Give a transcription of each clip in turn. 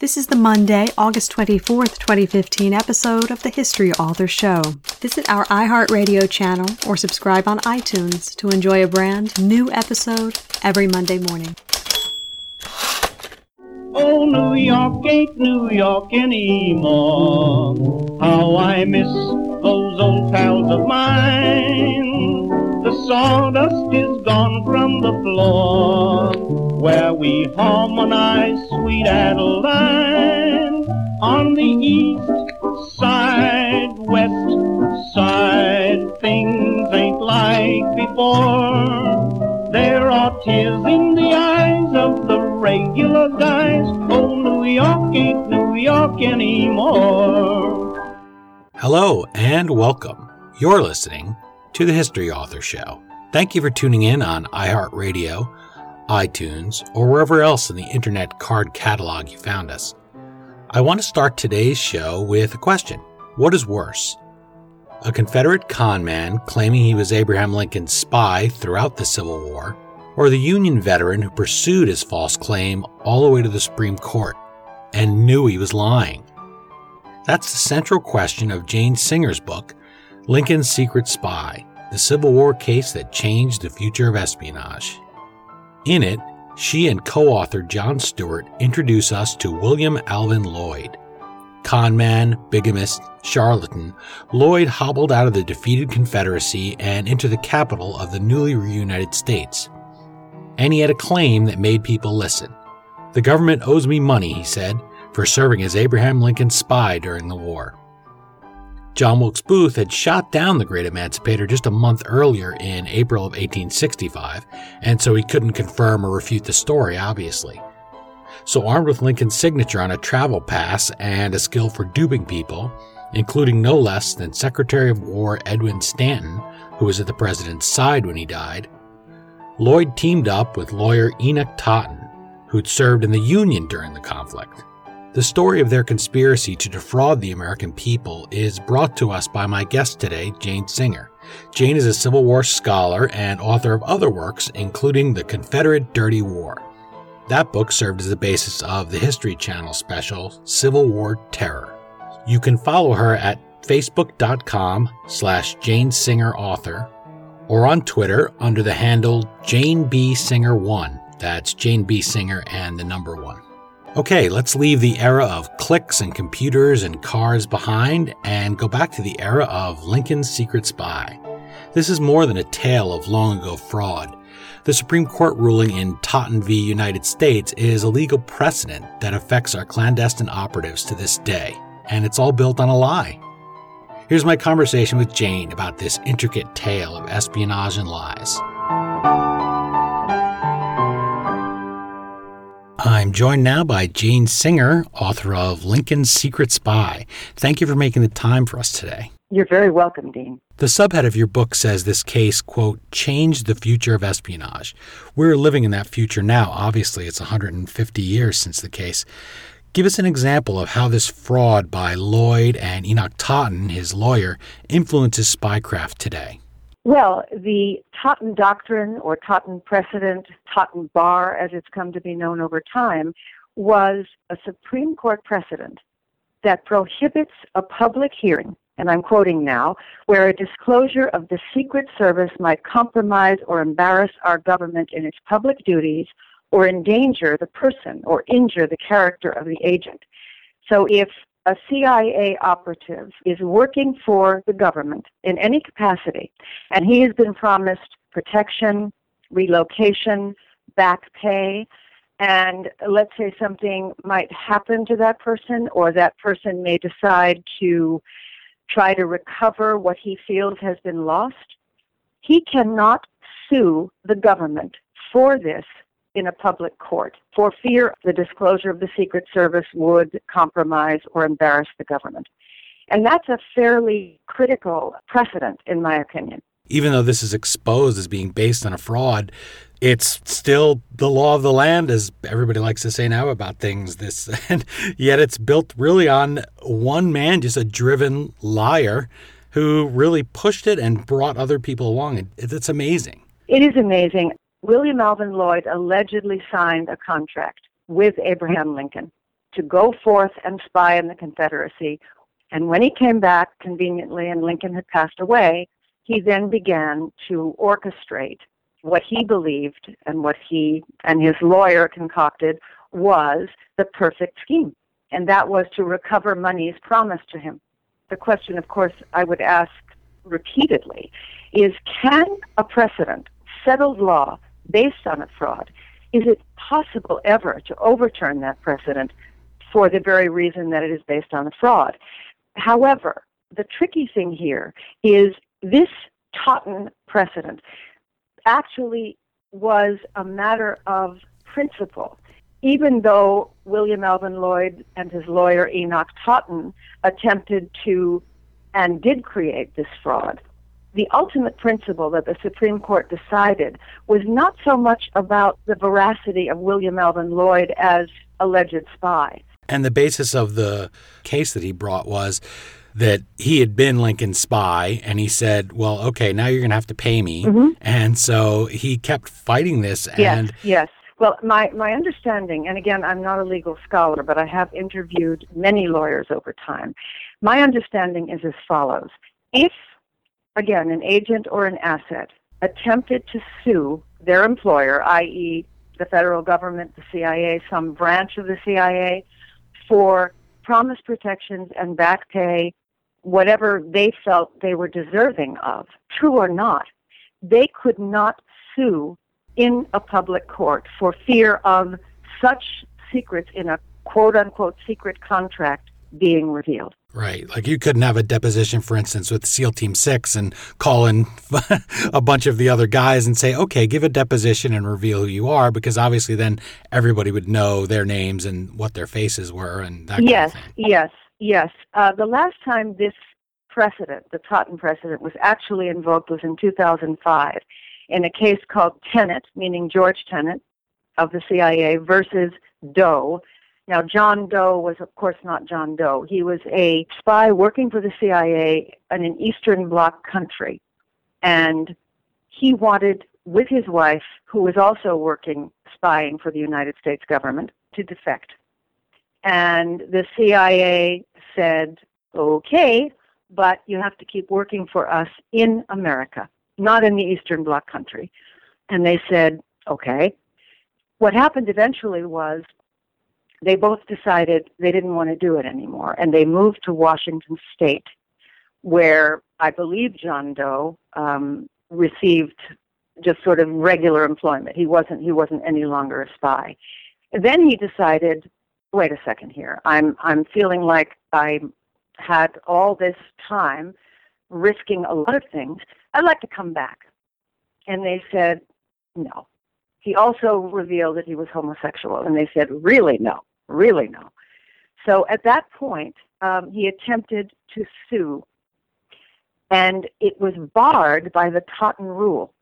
This is the Monday, August 24th, 2015 episode of the History Author Show. Visit our iHeartRadio channel or subscribe on iTunes to enjoy a brand new episode every Monday morning. Oh, New York ain't New York anymore. How I miss those old pals of mine. The sawdust is gone from the floor where we harmonize sweet Adeline on the east side, west side. Things ain't like before. There are tears in the eyes of the regular guys. Oh, New York ain't New York anymore. Hello and welcome. You're listening to the History Author Show. Thank you for tuning in on iHeartRadio, iTunes, or wherever else in the internet card catalog you found us. I want to start today's show with a question What is worse? A Confederate con man claiming he was Abraham Lincoln's spy throughout the Civil War, or the Union veteran who pursued his false claim all the way to the Supreme Court and knew he was lying? That's the central question of Jane Singer's book, Lincoln's Secret Spy the Civil War case that changed the future of espionage. In it, she and co author John Stewart introduce us to William Alvin Lloyd. Conman, bigamist, charlatan, Lloyd hobbled out of the defeated Confederacy and into the capital of the newly reunited states. And he had a claim that made people listen. The government owes me money, he said, for serving as Abraham Lincoln's spy during the war. John Wilkes Booth had shot down the great emancipator just a month earlier in April of 1865, and so he couldn't confirm or refute the story, obviously. So, armed with Lincoln's signature on a travel pass and a skill for duping people, including no less than Secretary of War Edwin Stanton, who was at the president's side when he died, Lloyd teamed up with lawyer Enoch Totten, who'd served in the Union during the conflict. The story of their conspiracy to defraud the American people is brought to us by my guest today, Jane Singer. Jane is a Civil War scholar and author of other works, including The Confederate Dirty War. That book served as the basis of the History Channel special, Civil War Terror. You can follow her at facebook.com slash Jane Singer author or on Twitter under the handle Jane B. Singer1. That's Jane B. Singer and the number one. Okay, let's leave the era of clicks and computers and cars behind and go back to the era of Lincoln's Secret Spy. This is more than a tale of long ago fraud. The Supreme Court ruling in Totten v. United States is a legal precedent that affects our clandestine operatives to this day, and it's all built on a lie. Here's my conversation with Jane about this intricate tale of espionage and lies. I'm joined now by Jane Singer, author of Lincoln's Secret Spy. Thank you for making the time for us today. You're very welcome, Dean. The subhead of your book says this case, quote, changed the future of espionage. We're living in that future now. Obviously, it's 150 years since the case. Give us an example of how this fraud by Lloyd and Enoch Totten, his lawyer, influences spycraft today. Well, the Totten Doctrine or Totten Precedent, Totten Bar as it's come to be known over time, was a Supreme Court precedent that prohibits a public hearing, and I'm quoting now, where a disclosure of the Secret Service might compromise or embarrass our government in its public duties or endanger the person or injure the character of the agent. So if a CIA operative is working for the government in any capacity, and he has been promised protection, relocation, back pay, and let's say something might happen to that person, or that person may decide to try to recover what he feels has been lost, he cannot sue the government for this in a public court for fear the disclosure of the Secret Service would compromise or embarrass the government. And that's a fairly critical precedent, in my opinion. Even though this is exposed as being based on a fraud, it's still the law of the land, as everybody likes to say now about things. This, and yet it's built really on one man, just a driven liar, who really pushed it and brought other people along. It's amazing. It is amazing. William Alvin Lloyd allegedly signed a contract with Abraham Lincoln. to go forth and spy in the Confederacy. And when he came back, conveniently, and Lincoln had passed away, he then began to orchestrate what he believed and what he and his lawyer concocted was the perfect scheme. And that was to recover monies promised to him. The question, of course, I would ask repeatedly is can a precedent, settled law, based on a fraud, is it possible ever to overturn that precedent for the very reason that it is based on a fraud? However, the tricky thing here is this Totten precedent actually was a matter of principle. Even though William Alvin Lloyd and his lawyer Enoch Totten attempted to and did create this fraud, the ultimate principle that the Supreme Court decided was not so much about the veracity of William Alvin Lloyd as alleged spy. And the basis of the case that he brought was that he had been Lincoln's spy and he said, Well, okay, now you're going to have to pay me. Mm-hmm. And so he kept fighting this. And yes, yes. Well, my, my understanding, and again, I'm not a legal scholar, but I have interviewed many lawyers over time. My understanding is as follows. If, again, an agent or an asset attempted to sue their employer, i.e., the federal government, the CIA, some branch of the CIA, for promised protections and back pay, whatever they felt they were deserving of, true or not, they could not sue in a public court for fear of such secrets in a quote unquote secret contract being revealed. Right. Like you couldn't have a deposition, for instance, with SEAL Team 6 and call in a bunch of the other guys and say, okay, give a deposition and reveal who you are, because obviously then everybody would know their names and what their faces were and that yes, Yes, yes. Uh, the last time this precedent, the Totten precedent, was actually invoked was in 2005 in a case called Tenet, meaning George Tenet of the CIA versus Doe, now, John Doe was, of course, not John Doe. He was a spy working for the CIA in an Eastern Bloc country. And he wanted, with his wife, who was also working spying for the United States government, to defect. And the CIA said, okay, but you have to keep working for us in America, not in the Eastern Bloc country. And they said, okay. What happened eventually was they both decided they didn't want to do it anymore, and they moved to Washington State, where I believe John Doe um, received just sort of regular employment. He wasn't he wasn't any longer a spy. then he decided, wait a second here. I'm I'm feeling like I had all this time risking a lot of things. I'd like to come back. And they said, no. He also revealed that he was homosexual, and they said, really no really no. So at that point, um, he attempted to sue, and it was barred by the Totten Rule.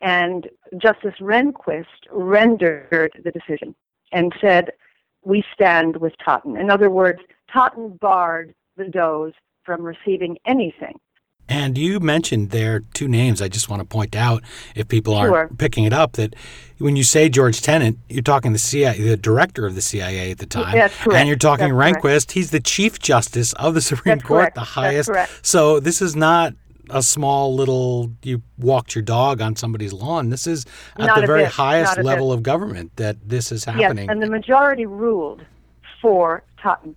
And Justice Rehnquist rendered the decision and said, We stand with Totten. In other words, Totten barred the Does from receiving anything and you mentioned there two names I just want to point out if people aren't sure. picking it up that when you say George Tenet, you're talking the CIA, the director of the CIA at the time. That's correct. And you're talking That's Rehnquist, correct. he's the Chief Justice of the Supreme That's Court, correct. the highest. That's correct. So this is not a small little you walked your dog on somebody's lawn. This is at Not the very bit. highest level bit. of government that this is happening. Yes, and the majority ruled for Totten.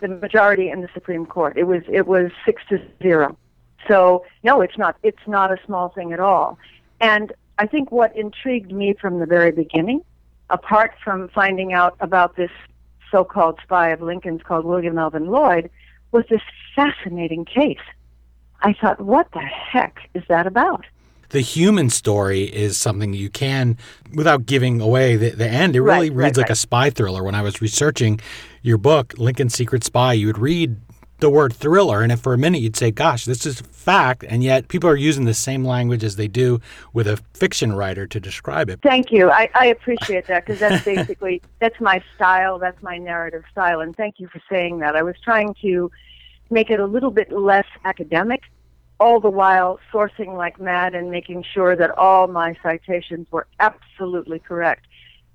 The majority in the Supreme Court. It was it was six to zero. So no, it's not. It's not a small thing at all. And I think what intrigued me from the very beginning, apart from finding out about this so-called spy of Lincoln's called William Alvin Lloyd, was this fascinating case. I thought, what the heck is that about? the human story is something you can, without giving away the, the end, it really Right, right, reads like a spy thriller. When I was researching your book, Lincoln's Secret Spy, you would read the word thriller, and if for a minute you'd say, gosh, this is fact, and yet people are using the same language as they do with a fiction writer to describe it. Thank you. I, I appreciate that because that's basically that's my style. That's my narrative style. And thank you for saying that. I was trying to make it a little bit less academic, all the while sourcing like mad and making sure that all my citations were absolutely correct.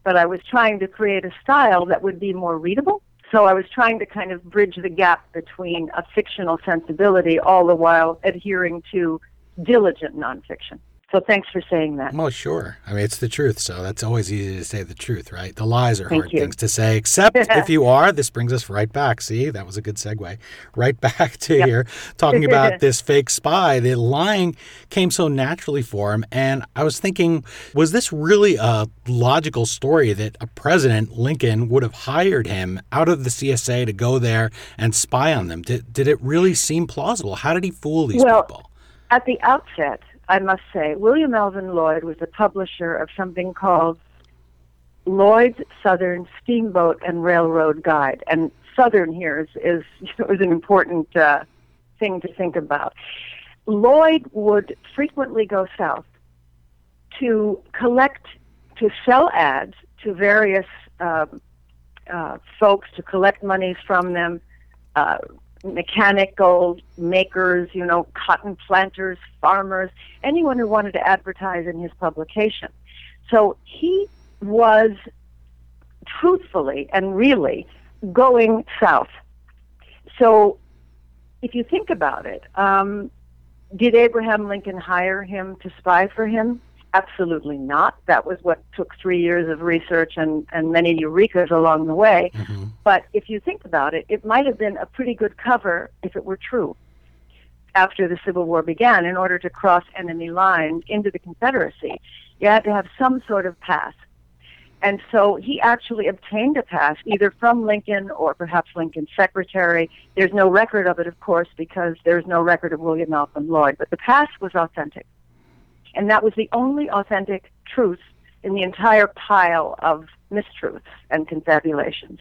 but I was trying to create a style that would be more readable. So I was trying to kind of bridge the gap between a fictional sensibility all the while adhering to diligent nonfiction. So thanks for saying that. Well, sure. I mean, it's the truth. So that's always easy to say the truth, right? The lies are Thank hard you. things to say, except if you are. This brings us right back. See, that was a good segue. Right back to Yep. here, talking about this fake spy. The lying came so naturally for him. And I was thinking, was this really a logical story that a president, Lincoln, would have hired him out of the CSA to go there and spy on them? Did, did it really seem plausible? How did he fool these Well, people? At the outset, I must say, William Alvin Lloyd was the publisher of something called Lloyd's Southern Steamboat and Railroad Guide. And Southern here is, is, is an important uh, thing to think about. Lloyd would frequently go south to collect, to sell ads to various um, uh, folks, to collect monies from them, uh, mechanical makers, you know, cotton planters, farmers, anyone who wanted to advertise in his publication. So he was truthfully and really going south. So if you think about it, um, did Abraham Lincoln hire him to spy for him? Absolutely not. That was what took three years of research and, and many eurekas along the way. Mhm. But if you think about it, it might have been a pretty good cover if it were true. After the Civil War began, in order to cross enemy lines into the Confederacy, you had to have some sort of pass. And so he actually obtained a pass either from Lincoln or perhaps Lincoln's secretary. There's no record of it, of course, because there's no record of William Malcolm Lloyd, but the pass was authentic. And that was the only authentic truth in the entire pile of mistruths and confabulations.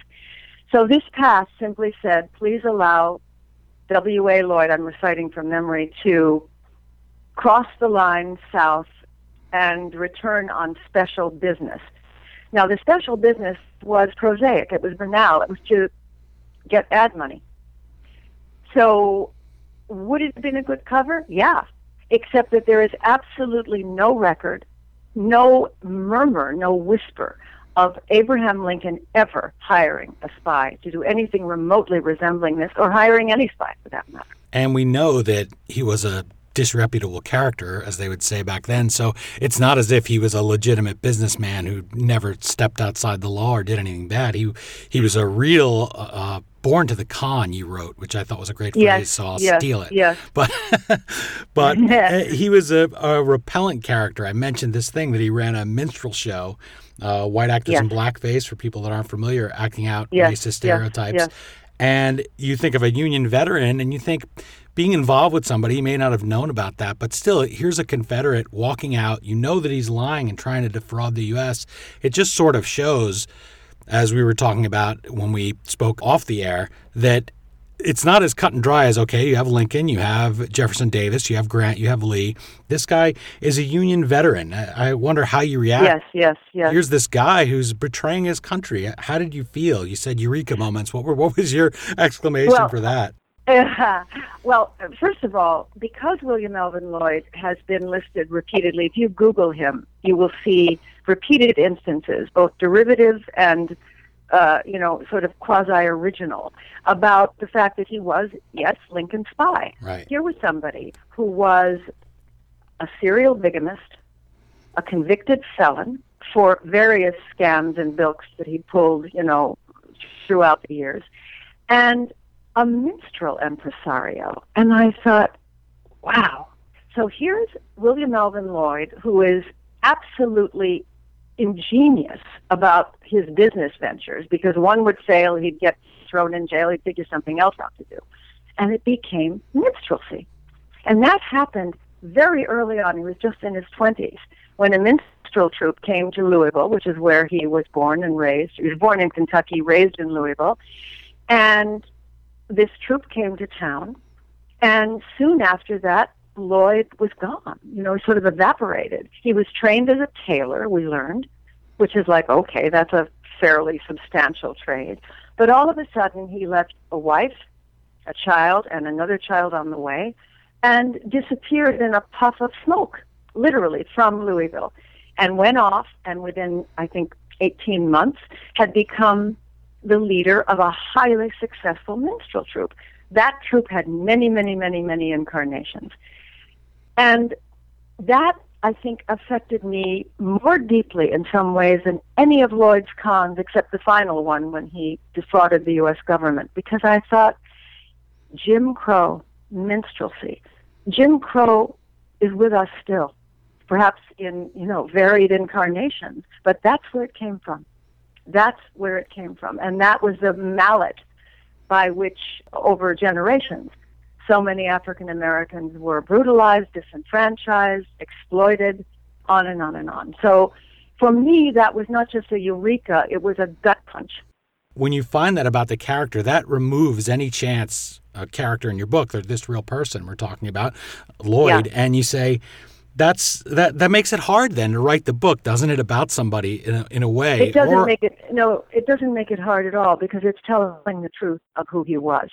So this pass simply said, please allow W.A. Lloyd, I'm reciting from memory, to cross the line south and return on special business. Now, the special business was prosaic. It was banal. It was to get ad money. So, would it have been a good cover? Yeah. Except that there is absolutely no record, no murmur, no whisper of Abraham Lincoln ever hiring a spy to do anything remotely resembling this, or hiring any spy for that matter. And we know that he was a disreputable character, as they would say back then. So it's not as if he was a legitimate businessman who never stepped outside the law or did anything bad. He he was a real uh, born to the con. You wrote, which I thought was a great phrase. Yes, so I'll yes, steal it. yes. But but uh, he was a, a repellent character. I mentioned this thing that he ran a minstrel show. Uh, white actors Yes. in blackface, for people that aren't familiar, acting out racist stereotypes. And you think of a Union veteran and you think being involved with somebody, he may not have known about that, but still, here's a Confederate walking out. You know that he's lying and trying to defraud the U.S. It just sort of shows, as we were talking about when we spoke off the air, that it's not as cut and dry as okay, you have Lincoln, you have Jefferson Davis, you have Grant, you have Lee. This guy is a Union veteran. I wonder how you react Yes, yes, yes. here's this guy who's betraying his country. How did you feel? You said eureka moments. What were what was your exclamation Well, for that? well, first of all, because William Alvin Lloyd has been listed repeatedly, if you Google him, you will see repeated instances, both derivative and, uh, you know, sort of quasi-original, about the fact that he was, yes, Lincoln's spy. Right. Here was somebody who was a serial bigamist, a convicted felon for various scams and bilks that he pulled, you know, throughout the years, and a minstrel impresario. And I thought, wow. So here's William Alvin Lloyd, who is absolutely ingenious about his business ventures because one would fail, oh, he'd get thrown in jail, he'd figure something else out to do. And it became minstrelsy. And that happened very early on. He was just in his 20s when a minstrel troupe came to Louisville, which is where he was born and raised. He was born in Kentucky, raised in Louisville. And this troupe came to town. And soon after that, Lloyd was gone, you know, sort of evaporated. He was trained as a tailor, we learned, which is like, okay, that's a fairly substantial trade. But all of a sudden, he left a wife, a child, and another child on the way, and disappeared in a puff of smoke, literally, from Louisville, and went off. And within, I think, 18 months, had become the leader of a highly successful minstrel troupe. That troupe had many, many, many, many incarnations. And that, I think, affected me more deeply in some ways than any of Lloyd's cons, except the final one when he defrauded the U.S. government, because I thought Jim Crow minstrelsy. Jim Crow is with us still, perhaps in you know varied incarnations, but that's where it came from. That's where it came from, and that was the mallet by which, over generations, so many African Americans were brutalized, disenfranchised, exploited, on and on and on. So, for me, that was not just a eureka; it was a gut punch. When you find that about the character, that removes any chance a character in your book, this real person we're talking about, Lloyd, yeah. and you say that's that that makes it hard then to write the book, doesn't it, about somebody in a, in a way? It doesn't or, make it no, it doesn't make it hard at all because it's telling the truth of who he was.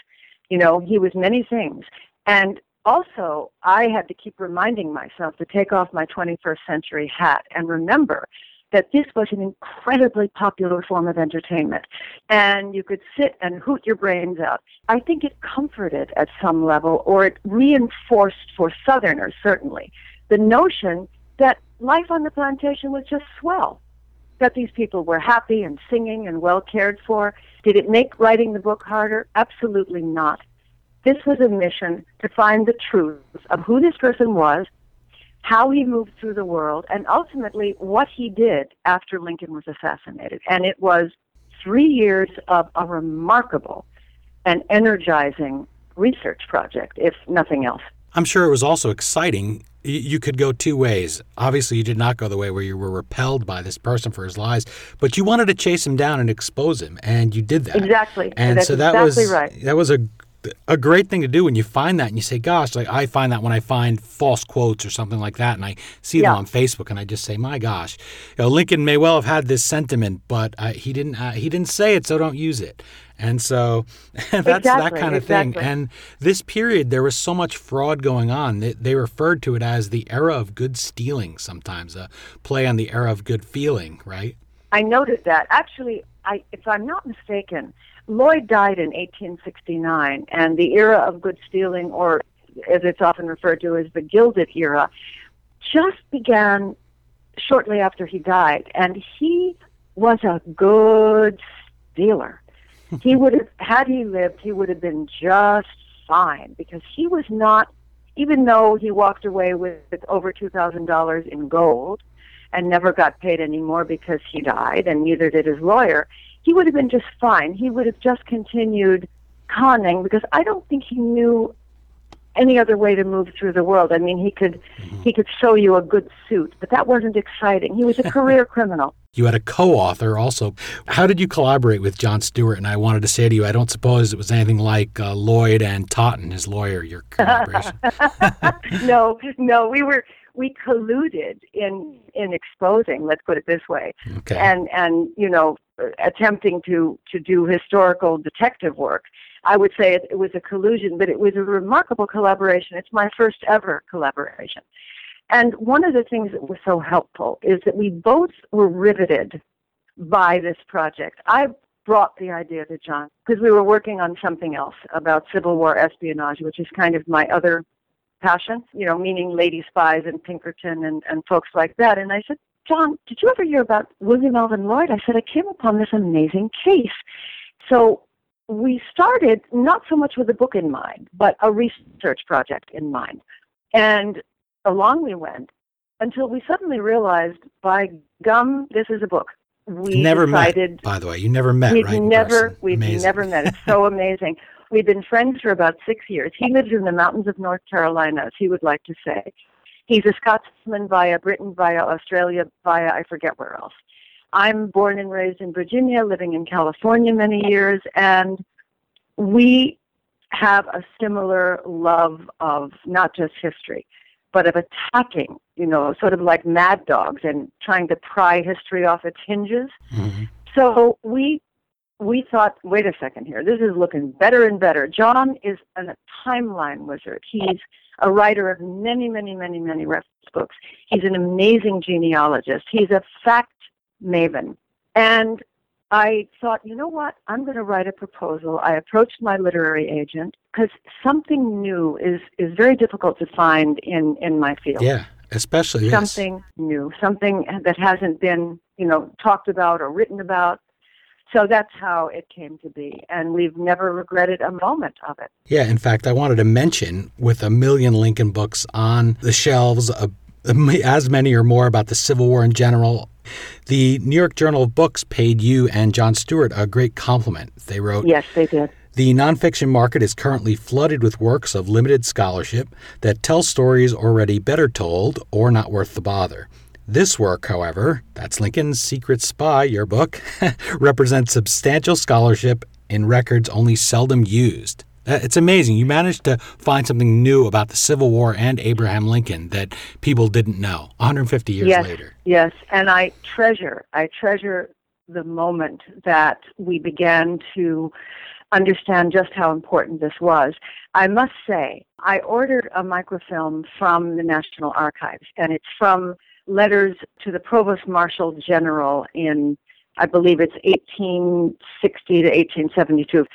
You know, he was many things, and also I had to keep reminding myself to take off my 21st century hat and remember that this was an incredibly popular form of entertainment. And you could sit and hoot your brains out. I think it comforted at some level, or it reinforced for Southerners, certainly, the notion that life on the plantation was just swell, that these people were happy and singing and well cared for. Did it make writing the book harder? Absolutely not. This was a mission to find the truth of who this person was how he moved through the world, and ultimately what he did after Lincoln was assassinated. And it was three years of a remarkable and energizing research project, if nothing else. I'm sure it was also exciting. You could go two ways. Obviously, you did not go the way where you were repelled by this person for his lies, but you wanted to chase him down and expose him, and you did that. Exactly. And That's so that exactly was right. that was a a great thing to do when you find that and you say, gosh, like I find that when I find false quotes or something like that and I see yeah. them on Facebook and I just say, my gosh, you know, Lincoln may well have had this sentiment, but uh, he didn't, uh, he didn't say it, so don't use it. And so that's exactly, that kind of exactly. thing. And this period, there was so much fraud going on. They, they referred to it as the era of good stealing sometimes, a play on the era of good feeling, right? I noted that. Actually, I, if I'm not mistaken, Lloyd died in 1869, and the era of good stealing, or as it's often referred to as the Gilded Era, just began shortly after he died. And he was a good stealer. He would have, had he lived, he would have been just fine because he was not, even though he walked away with over $2,000 in gold and never got paid anymore because he died, and neither did his lawyer he would have been just fine. He would have just continued conning because I don't think he knew any other way to move through the world. I mean, he could mm-hmm. he could sew you a good suit, but that wasn't exciting. He was a career criminal. You had a co-author also. How did you collaborate with John Stewart? And I wanted to say to you, I don't suppose it was anything like uh, Lloyd and Totten, his lawyer, your collaboration. no, no, we were we colluded in in exposing. Let's put it this way. Okay. And and you know, attempting to to do historical detective work. I would say it, it was a collusion, but it was a remarkable collaboration. It's my first ever collaboration. And one of the things that was so helpful is that we both were riveted by this project. I brought the idea to John because we were working on something else about Civil War espionage, which is kind of my other passion, you know, meaning lady spies and Pinkerton and, and folks like that. And I said, John, did you ever hear about William Alvin Lloyd? I said, I came upon this amazing case. So we started not so much with a book in mind, but a research project in mind. And along we went until we suddenly realized, by gum, this is a book. We never decided, met, by the way. You never met, we've right? Never, we've never met. It's so amazing. We've been friends for about six years. He lives in the mountains of North Carolina, as he would like to say. He's a Scotsman via Britain, via Australia, via I forget where else. I'm born and raised in Virginia, living in California many years, and we have a similar love of not just history, but of attacking, you know, sort of like mad dogs and trying to pry history off its hinges. Mm-hmm. So we we thought, wait a second here, this is looking better and better. John is a timeline wizard. He's a writer of many, many, many, many reference books. He's an amazing genealogist. He's a fact maven. And I thought, you know what? I'm going to write a proposal. I approached my literary agent because something new is, is very difficult to find in, in my field. Yeah, especially something yes. new, something that hasn't been, you know, talked about or written about. So that's how it came to be. And we've never regretted a moment of it. Yeah, in fact, I wanted to mention with a million Lincoln books on the shelves, uh, as many or more about the Civil War in general. The New York Journal of Books paid you and John Stewart a great compliment. They wrote, Yes, they did. The nonfiction market is currently flooded with works of limited scholarship that tell stories already better told or not worth the bother. This work, however, that's Lincoln's Secret Spy, your book, represents substantial scholarship in records only seldom used. Uh, it's amazing. You managed to find something new about the Civil War and Abraham Lincoln that people didn't know 150 years yes, later. Yes, and I treasure, I treasure the moment that we began to understand just how important this was. I must say, I ordered a microfilm from the National Archives, and it's from letters to the Provost Marshal General in, I believe it's 1860 to 1872.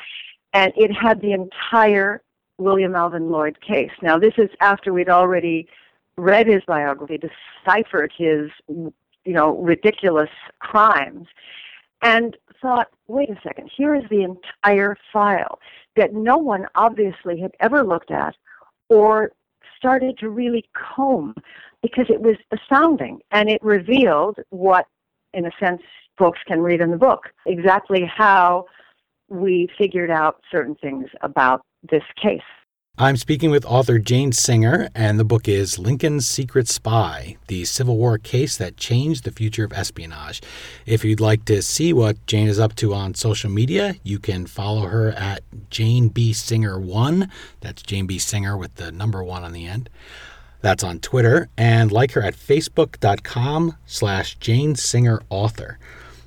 And it had the entire William Alvin Lloyd case. Now, this is after we'd already read his biography, deciphered his, you know, ridiculous crimes, and thought, wait a second, here is the entire file that no one obviously had ever looked at or started to really comb because it was astounding and it revealed what, in a sense, folks can read in the book exactly how we figured out certain things about this case. I'm speaking with author Jane Singer, and the book is Lincoln's Secret Spy The Civil War Case That Changed the Future of Espionage. If you'd like to see what Jane is up to on social media, you can follow her at Jane B. Singer1. That's Jane B. Singer with the number one on the end. That's on Twitter, and like her at facebook.com slash Jane Singer Author.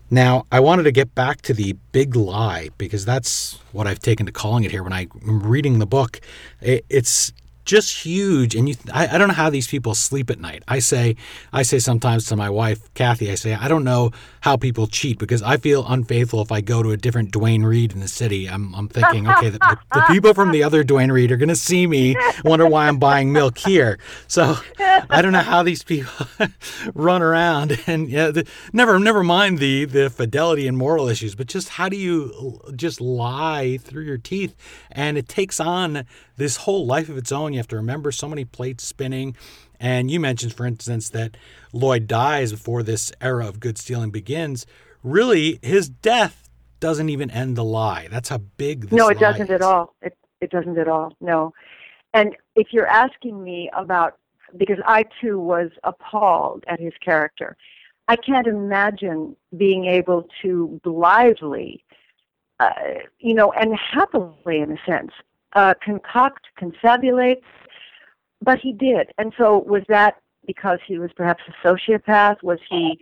Now, I wanted to get back to the big lie because that's what I've taken to calling it here when I'm reading the book. it's just huge and you I, I don't know how these people sleep at night. I say i say sometimes to my wife kathy i say i don't know how people cheat because i feel unfaithful if i go to a different Duane Reade in the city. I'm, I'm thinking okay the, the, people from the other Duane Reade are going to see me wonder why i'm buying milk here. So i don't know how these people run around and yeah the, never never mind the the fidelity and moral issues but just how do you just lie through your teeth? And it takes on this whole life of its own. You have to remember so many plates spinning. And you mentioned, for instance, that Lloyd dies before this era of good stealing begins. Really, his death doesn't even end the lie. That's how big this No, it doesn't is. at all. It it doesn't at all. No. And if you're asking me about because I too was appalled at his character. I can't imagine being able to blithely, uh, you know, and happily, in a sense, uh, concoct, confabulate, but he did. And so was that because he was perhaps a sociopath? Was he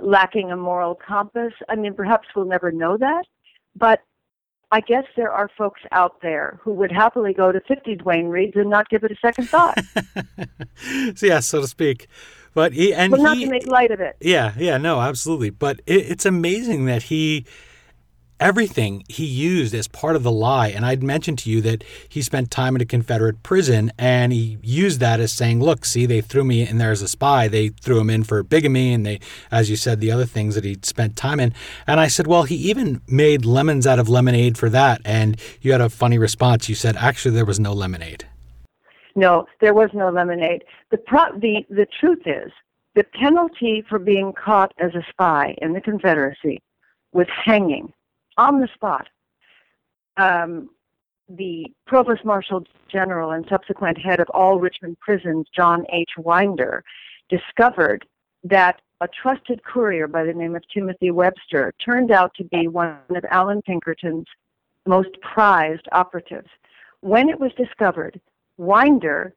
lacking a moral compass? I mean, perhaps we'll never know that, but I guess there are folks out there who would happily go to 50 Duane Reades and not give it a second thought. so, yeah, so to speak. But he and well, not he, to make light of it. Yeah, yeah, no, absolutely. But it, it's amazing that he everything he used as part of the lie. And I'd mentioned to you that he spent time in a Confederate prison and he used that as saying, look, see, they threw me in there as a spy. They threw him in for bigamy and they, as you said, the other things that he'd spent time in. And I said, well, he even made lemons out of lemonade for that. And you had a funny response. You said, actually, there was no lemonade. No, there was no lemonade. The, pro- the, the truth is, the penalty for being caught as a spy in the Confederacy was hanging on the spot. Um, the Provost Marshal General and subsequent head of all Richmond prisons, John H. Winder, discovered that a trusted courier by the name of Timothy Webster turned out to be one of Allan Pinkerton's most prized operatives. When it was discovered, Winder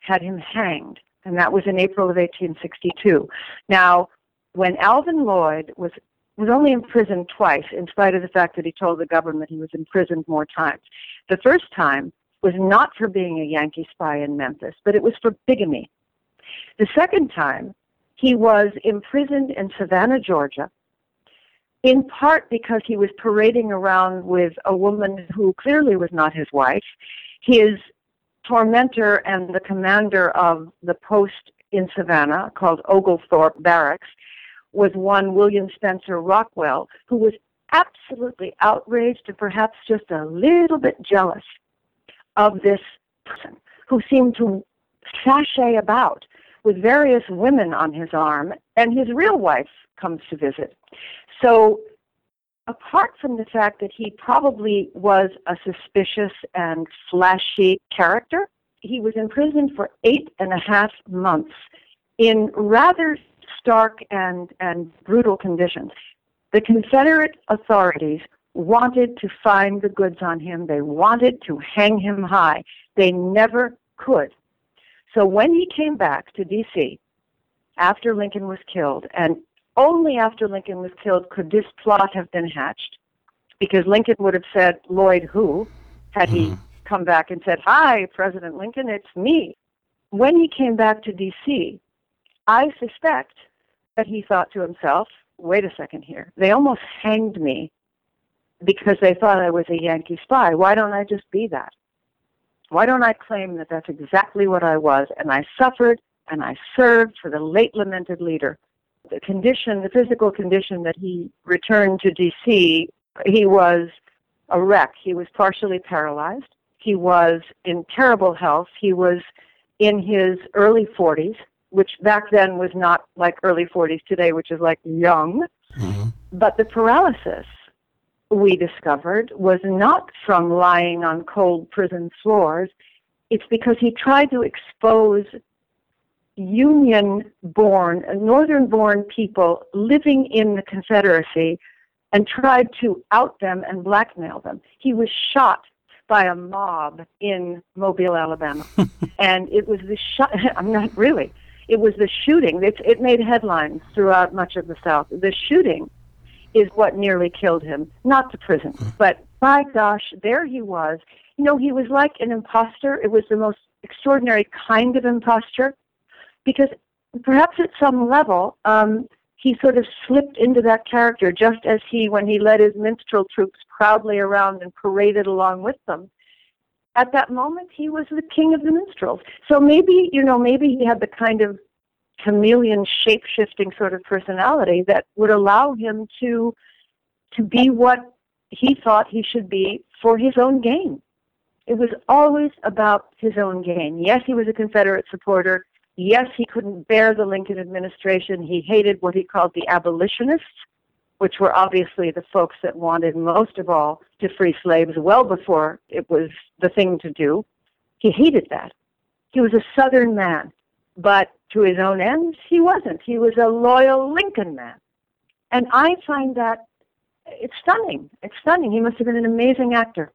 had him hanged, and that was in April of 1862. Now, when Alvin Lloyd was was only imprisoned twice, in spite of the fact that he told the government he was imprisoned more times. The first time was not for being a Yankee spy in Memphis, but it was for bigamy. The second time, he was imprisoned in Savannah, Georgia, in part because he was parading around with a woman who clearly was not his wife. His tormentor and the commander of the post in Savannah, called Oglethorpe Barracks, was one William Spencer Rockwell, who was absolutely outraged and perhaps just a little bit jealous of this person who seemed to sashay about with various women on his arm, and his real wife comes to visit. So, apart from the fact that he probably was a suspicious and flashy character, he was imprisoned for eight and a half months in rather stark and, and brutal conditions. The Confederate authorities wanted to find the goods on him. They wanted to hang him high. They never could. So when he came back to D.C. after Lincoln was killed, and only after Lincoln was killed could this plot have been hatched, because Lincoln would have said, Lloyd who, had he mm-hmm. come back and said, Hi, President Lincoln, it's me. When he came back to D.C., I suspect that he thought to himself, wait a second here. They almost hanged me because they thought I was a Yankee spy. Why don't I just be that? Why don't I claim that that's exactly what I was? And I suffered and I served for the late lamented leader. The condition, the physical condition that he returned to D.C., he was a wreck. He was partially paralyzed. He was in terrible health. He was in his early 40s which back then was not like early 40s today, which is like young. Mm-hmm. But the paralysis we discovered was not from lying on cold prison floors. It's because he tried to expose Union born, Northern born people living in the Confederacy and tried to out them and blackmail them. He was shot by a mob in Mobile, Alabama. and it was the shot, I'm not really, it was the shooting. It, it made headlines throughout much of the South. The shooting is what nearly killed him, not the prison. Hmm. But by gosh, there he was. You know, he was like an impostor. It was the most extraordinary kind of impostor because perhaps at some level, um, he sort of slipped into that character just as he, when he led his minstrel troupes proudly around and paraded along with them, at that moment he was the king of the minstrels. So maybe, you know, maybe he had the kind of chameleon shape shifting sort of personality that would allow him to to be what he thought he should be for his own gain. It was always about his own gain. Yes, he was a Confederate supporter. Yes, he couldn't bear the Lincoln administration. He hated what he called the abolitionists, which were obviously the folks that wanted most of all to free slaves well before it was the thing to do. He hated that. He was a Southern man, but to his own ends, he wasn't. He was a loyal Lincoln man. And I find that it's stunning. It's stunning. He must have been an amazing actor.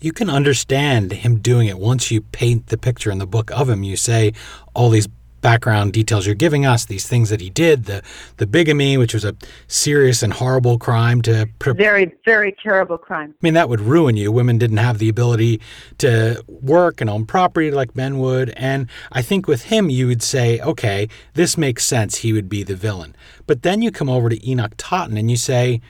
You can understand him doing it once you paint the picture in the book of him. You say all these background details you're giving us, these things that he did, the the bigamy, which was a serious and horrible crime to very very terrible crime. I mean, that would ruin you. Women didn't have the ability to work and own property like men would, and I think with him you would say, okay, this makes sense. He would be the villain. But then you come over to Enoch Totten and you say,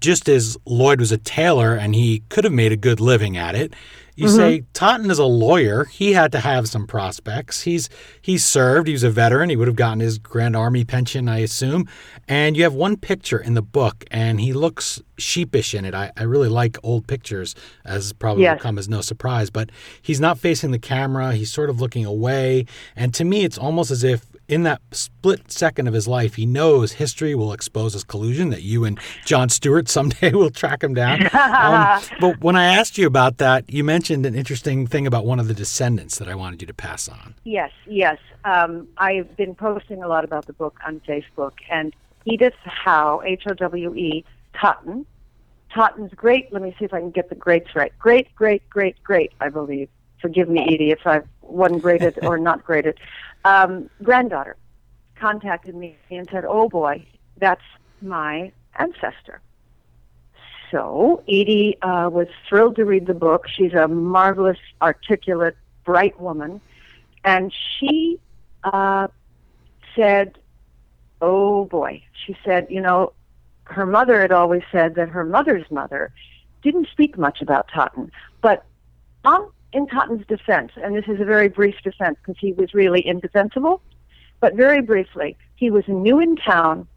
just as Lloyd was a tailor and he could have made a good living at it, you mm-hmm. say Totten is a lawyer. He had to have some prospects. He's he's served. He was a veteran. He would have gotten his Grand Army pension, I assume. And you have one picture in the book, and he looks sheepish in it. I, I really like old pictures, as probably yes. will come as no surprise. But he's not facing the camera. He's sort of looking away. And to me, it's almost as if in that split second of his life, he knows history will expose his collusion, that you and John Stewart someday will track him down. um, but when I asked you about that, you mentioned an interesting thing about one of the descendants that I wanted you to pass on. Yes, yes. Um, I've been posting a lot about the book on Facebook, and Edith Howe, H O W E, Totten. Totten's great, let me see if I can get the greats right. Great, great, great, great, I believe. Forgive me, Edie, if I've one graded or not graded um, granddaughter contacted me and said, "Oh boy, that's my ancestor." So Edie uh, was thrilled to read the book. She's a marvelous, articulate, bright woman, and she uh, said, "Oh boy," she said, "You know, her mother had always said that her mother's mother didn't speak much about Totten. But on, in Totten's defense, and this is a very brief defense because he was really indefensible, but very briefly, he was new in town.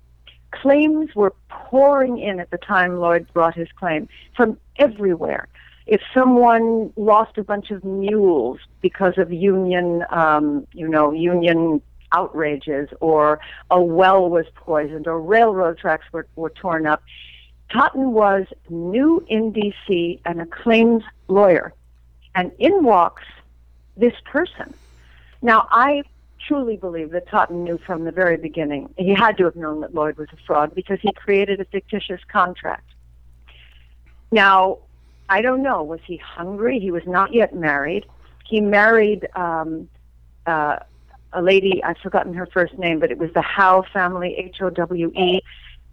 Claims were pouring in at the time Lloyd brought his claim from everywhere. If someone lost a bunch of mules because of union, um, you know, union outrages, or a well was poisoned, or railroad tracks were, were torn up, Totten was new in D.C. and a claims lawyer. And in walks this person. Now, I truly believe that Totten knew from the very beginning. He had to have known that Lloyd was a fraud because he created a fictitious contract. Now, I don't know. Was he hungry? He was not yet married. He married um, uh, a lady, I've forgotten her first name, but it was the Howe family, H O W E.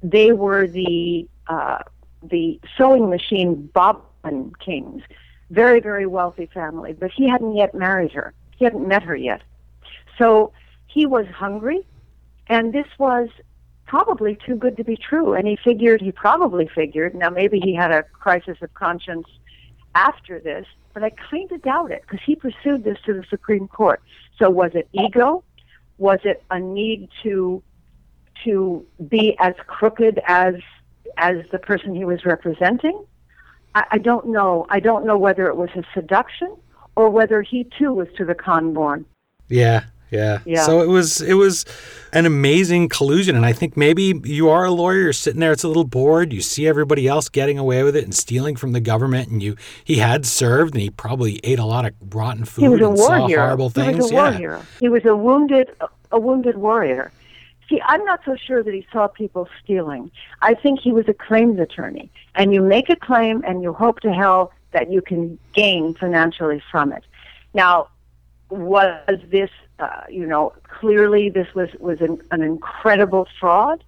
They were the uh, the sewing machine bobbin kings, very very wealthy family. But he hadn't yet married her. He hadn't met her yet. So he was hungry, and this was probably too good to be true. And he figured, he probably figured, now maybe he had a crisis of conscience after this, but I kind of doubt it because he pursued this to the Supreme Court. So was it ego? Was it a need to to be as crooked as as the person he was representing? I, I don't know. I don't know whether it was a seduction or whether he too was to the con born. Yeah, yeah. Yeah. So it was it was an amazing collusion, and I think maybe you are a lawyer, you're sitting there, it's a little bored, you see everybody else getting away with it and stealing from the government, and you he had served, and he probably ate a lot of rotten food He was a and war hero. horrible He was a war yeah. hero. He was a wounded a wounded warrior. See, I'm not so sure that he saw people stealing. I think he was a claims attorney, and you make a claim and you hope to hell that you can gain financially from it. Now, was this, uh, you know, clearly this was was an, an incredible fraud?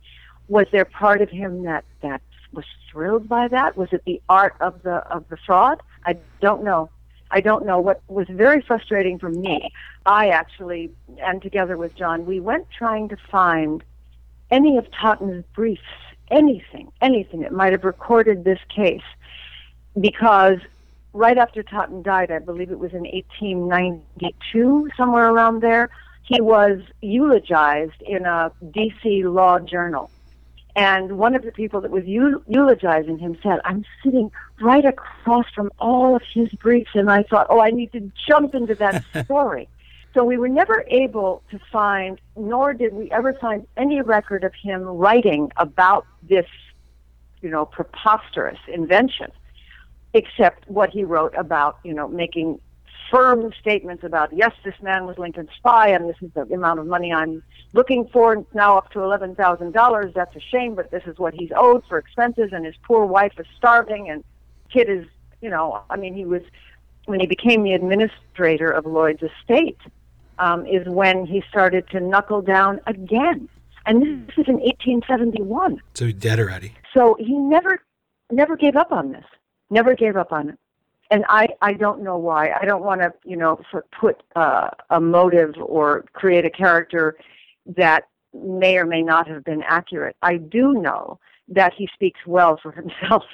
Was there part of him that that was thrilled by that? Was it the art of the of the fraud? I don't know. I don't know. What was very frustrating for me, I actually, and together with John, we went trying to find any of Totten's briefs, anything, anything that might have recorded this case, because right after Totten died, I believe it was in 1892, somewhere around there, he was eulogized in a D.C. law journal. And one of the people that was eulogizing him said, I'm sitting right across from all of his briefs. And I thought, oh, I need to jump into that story. so we were never able to find, nor did we ever find any record of him writing about this, you know, preposterous invention, except what he wrote about, you know, making firm statements about, yes, this man was Lincoln's spy, and this is the amount of money I'm looking for. It's now up to $11,000. That's a shame, but this is what he's owed for expenses, and his poor wife is starving, and kid is, you know, I mean, he was, when he became the administrator of Lloyd's estate, um, is when he started to knuckle down again. And this is in 1871. So he's dead already. So he never, never gave up on this. Never gave up on it. And I, I don't know why. I don't want to, you know, put uh, a motive or create a character that may or may not have been accurate. I do know that he speaks well for himself.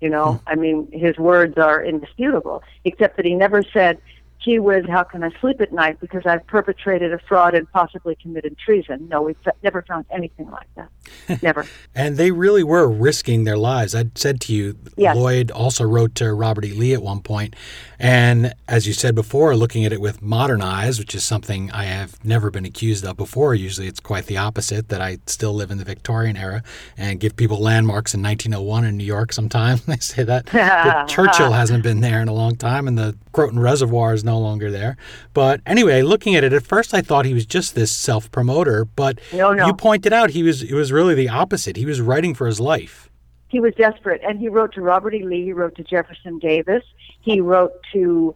You know, I mean, his words are indisputable, except that he never said, gee whiz, how can I sleep at night because I've perpetrated a fraud and possibly committed treason. No, we've never found anything like that. never. And they really were risking their lives. I said to you, Yes. Lloyd also wrote to Robert E. Lee at one point, And as you said before, looking at it with modern eyes, which is something I have never been accused of before. Usually it's quite the opposite, that I still live in the Victorian era and give people landmarks in 1901 in New York sometimes. They say that. But Churchill hasn't been there in a long time and the Croton Reservoir is no longer there. But anyway, looking at it, at first I thought he was just this self promoter, but No, no. you pointed out he was it was really the opposite. He was writing for his life. he was desperate, and he wrote to Robert E. Lee. He wrote to Jefferson Davis. He wrote to,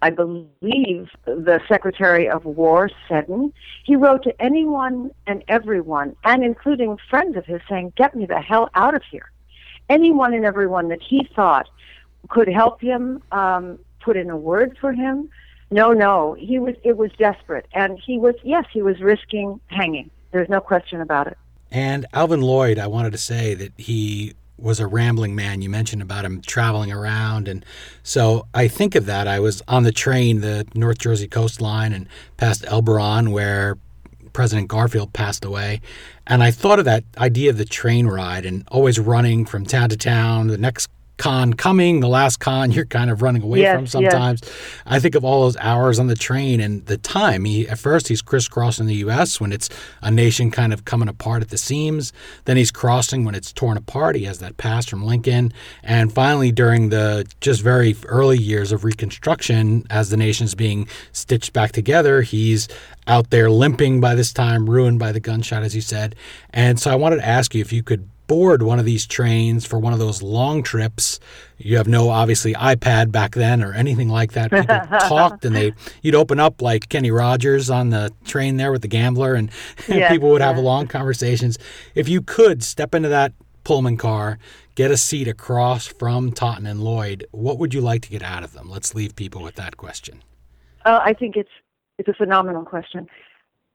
I believe, the Secretary of War, Seddon. He wrote to anyone and everyone, and including friends of his, saying, "Get me the hell out of here." Anyone and everyone that he thought could help him, um, put in a word for him. No, no, he was. It was desperate, and he was. Yes, he was risking hanging. There's no question about it. And Alvin Lloyd, I wanted to say that he was a rambling man. You mentioned about him traveling around. And so I think of that. I was on the train, the North Jersey coastline, and past Elberon, where President Garfield passed away. And I thought of that idea of the train ride and always running from town to town, the next con coming, the last con you're kind of running away yes, from sometimes. Yes. I think of all those hours on the train and the time. He at first he's crisscrossing the US when it's a nation kind of coming apart at the seams. Then he's crossing when it's torn apart. He has that pass from Lincoln. And finally during the just very early years of Reconstruction, as the nation's being stitched back together, he's out there limping by this time, ruined by the gunshot, as you said. And so I wanted to ask you if you could board one of these trains for one of those long trips. You have no obviously iPad back then or anything like that. People talked and they you'd open up like Kenny Rogers on the train there with the gambler and, and yes, people would yes. have long conversations. If you could step into that Pullman car, get a seat across from Totten and Lloyd, what would you like to get out of them? Let's leave people with that question. Uh, I think it's it's a phenomenal question.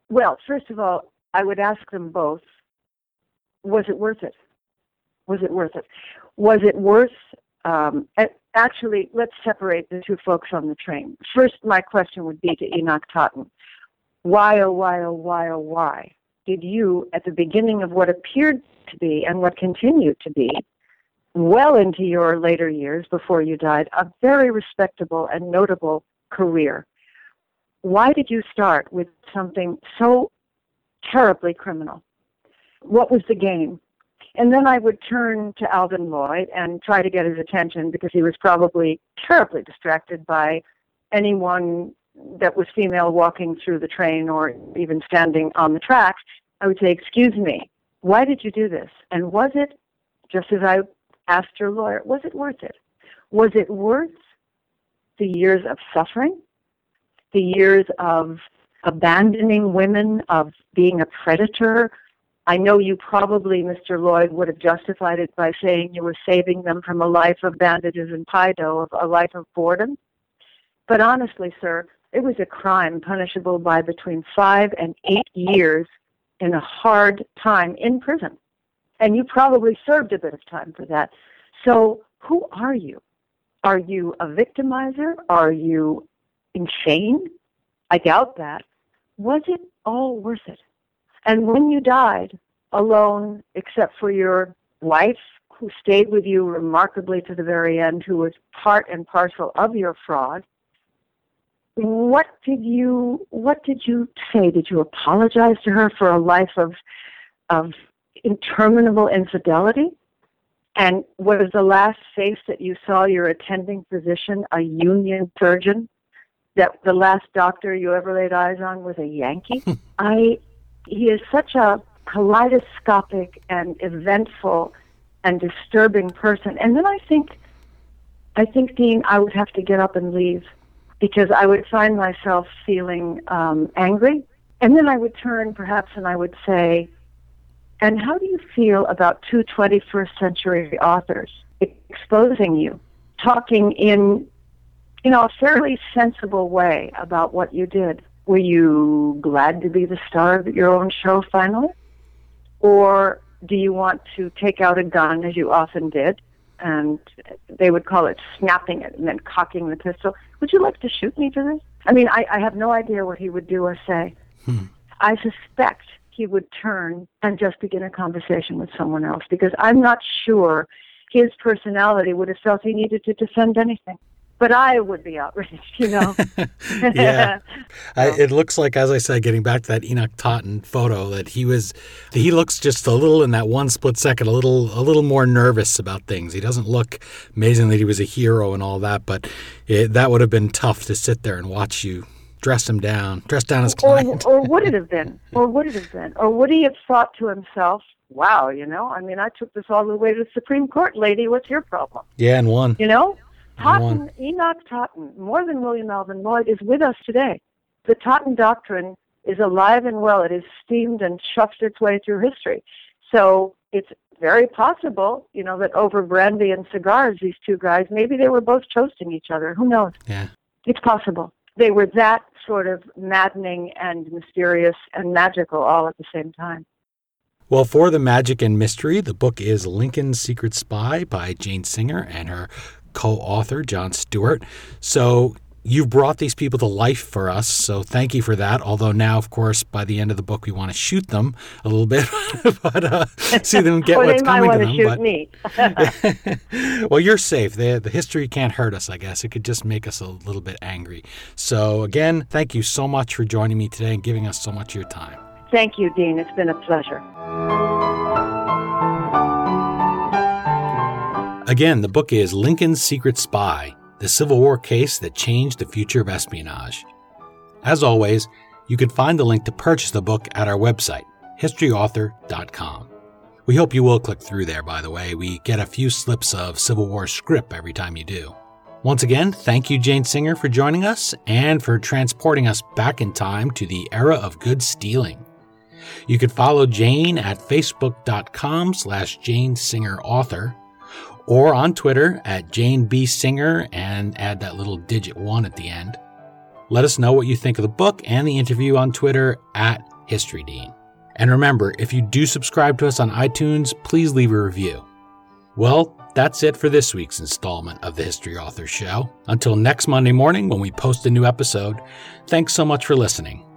Well, first of all, I would ask them both was it worth it? Was it worth it? Was it worth, um, actually, let's separate the two folks on the train. First, my question would be to Enoch Totten. Why, oh, why, oh, why, oh, why did you, at the beginning of what appeared to be and what continued to be, well into your later years before you died, a very respectable and notable career, why did you start with something so terribly criminal? What was the game? And then I would turn to Alvin Lloyd and try to get his attention because he was probably terribly distracted by anyone that was female walking through the train or even standing on the tracks. I would say, Excuse me, why did you do this? And was it, just as I asked your lawyer, was it worth it? Was it worth the years of suffering? The years of abandoning women, of being a predator, I know you probably, Mr. Lloyd, would have justified it by saying you were saving them from a life of bandages and pie dough, a life of boredom. But honestly, sir, it was a crime punishable by between five and eight years in a hard time in prison. And you probably served a bit of time for that. So who are you? Are you a victimizer? Are you insane? I doubt that. Was it all worth it? And when you died alone, except for your wife, who stayed with you remarkably to the very end, who was part and parcel of your fraud, what did you what did you say? Did you apologize to her for a life of of interminable infidelity? And was the last face that you saw your attending physician a union surgeon? That the last doctor you ever laid eyes on was a Yankee? I he is such a kaleidoscopic and eventful and disturbing person. And then I think, I think, Dean, I would have to get up and leave because I would find myself feeling um, angry. And then I would turn perhaps and I would say, and how do you feel about two 21st century authors exposing you, talking in, you know, a fairly sensible way about what you did? Were you glad to be the star of your own show finally? Or do you want to take out a gun, as you often did, and they would call it snapping it and then cocking the pistol? Would you like to shoot me for this? I mean, I, I have no idea what he would do or say. Hmm. I suspect he would turn and just begin a conversation with someone else because I'm not sure his personality would have felt he needed to defend anything but I would be outraged, you know. yeah, I, it looks like, as I said, getting back to that Enoch Totten photo, that he was, he looks just a little in that one split second, a little, a little more nervous about things. He doesn't look amazing that he was a hero and all that, but it, that would have been tough to sit there and watch you dress him down, dress down his client. Or, or would it have been? Or would it have been? Or would he have thought to himself, "Wow, you know, I mean, I took this all the way to the Supreme Court, lady. What's your problem?" Yeah, and won. You know. Totten, Enoch Totten, more than William Alvin Lloyd, is with us today. The Totten doctrine is alive and well. It has steamed and shuffled its way through history. So it's very possible, you know, that over brandy and cigars, these two guys, maybe they were both toasting each other. Who knows? Yeah. It's possible. They were that sort of maddening and mysterious and magical all at the same time. Well, for the magic and mystery, the book is Lincoln's Secret Spy by Jane Singer and her co author, John Stewart. So you've brought these people to life for us, so thank you for that. Although now, of course, by the end of the book, we want to shoot them a little bit, but uh, see them get well, what's coming to them. Shoot but... me. well, you're safe. The, the history can't hurt us, I guess. It could just make us a little bit angry. So again, thank you so much for joining me today and giving us so much of your time. Thank you, Dean. It's been a pleasure. Again, the book is Lincoln's Secret Spy The Civil War Case That Changed the Future of Espionage. As always, you can find the link to purchase the book at our website, historyauthor.com. We hope you will click through there, by the way. We get a few slips of Civil War script every time you do. Once again, thank you, Jane Singer, for joining us and for transporting us back in time to the era of good stealing. You can follow Jane at facebook.com slash Jane Singer Author or on Twitter at Jane B. Singer and add that little digit one at the end. Let us know what you think of the book and the interview on Twitter at History Dean. And remember, if you do subscribe to us on iTunes, please leave a review. Well, that's it for this week's installment of the History Author Show. Until next Monday morning when we post a new episode, thanks so much for listening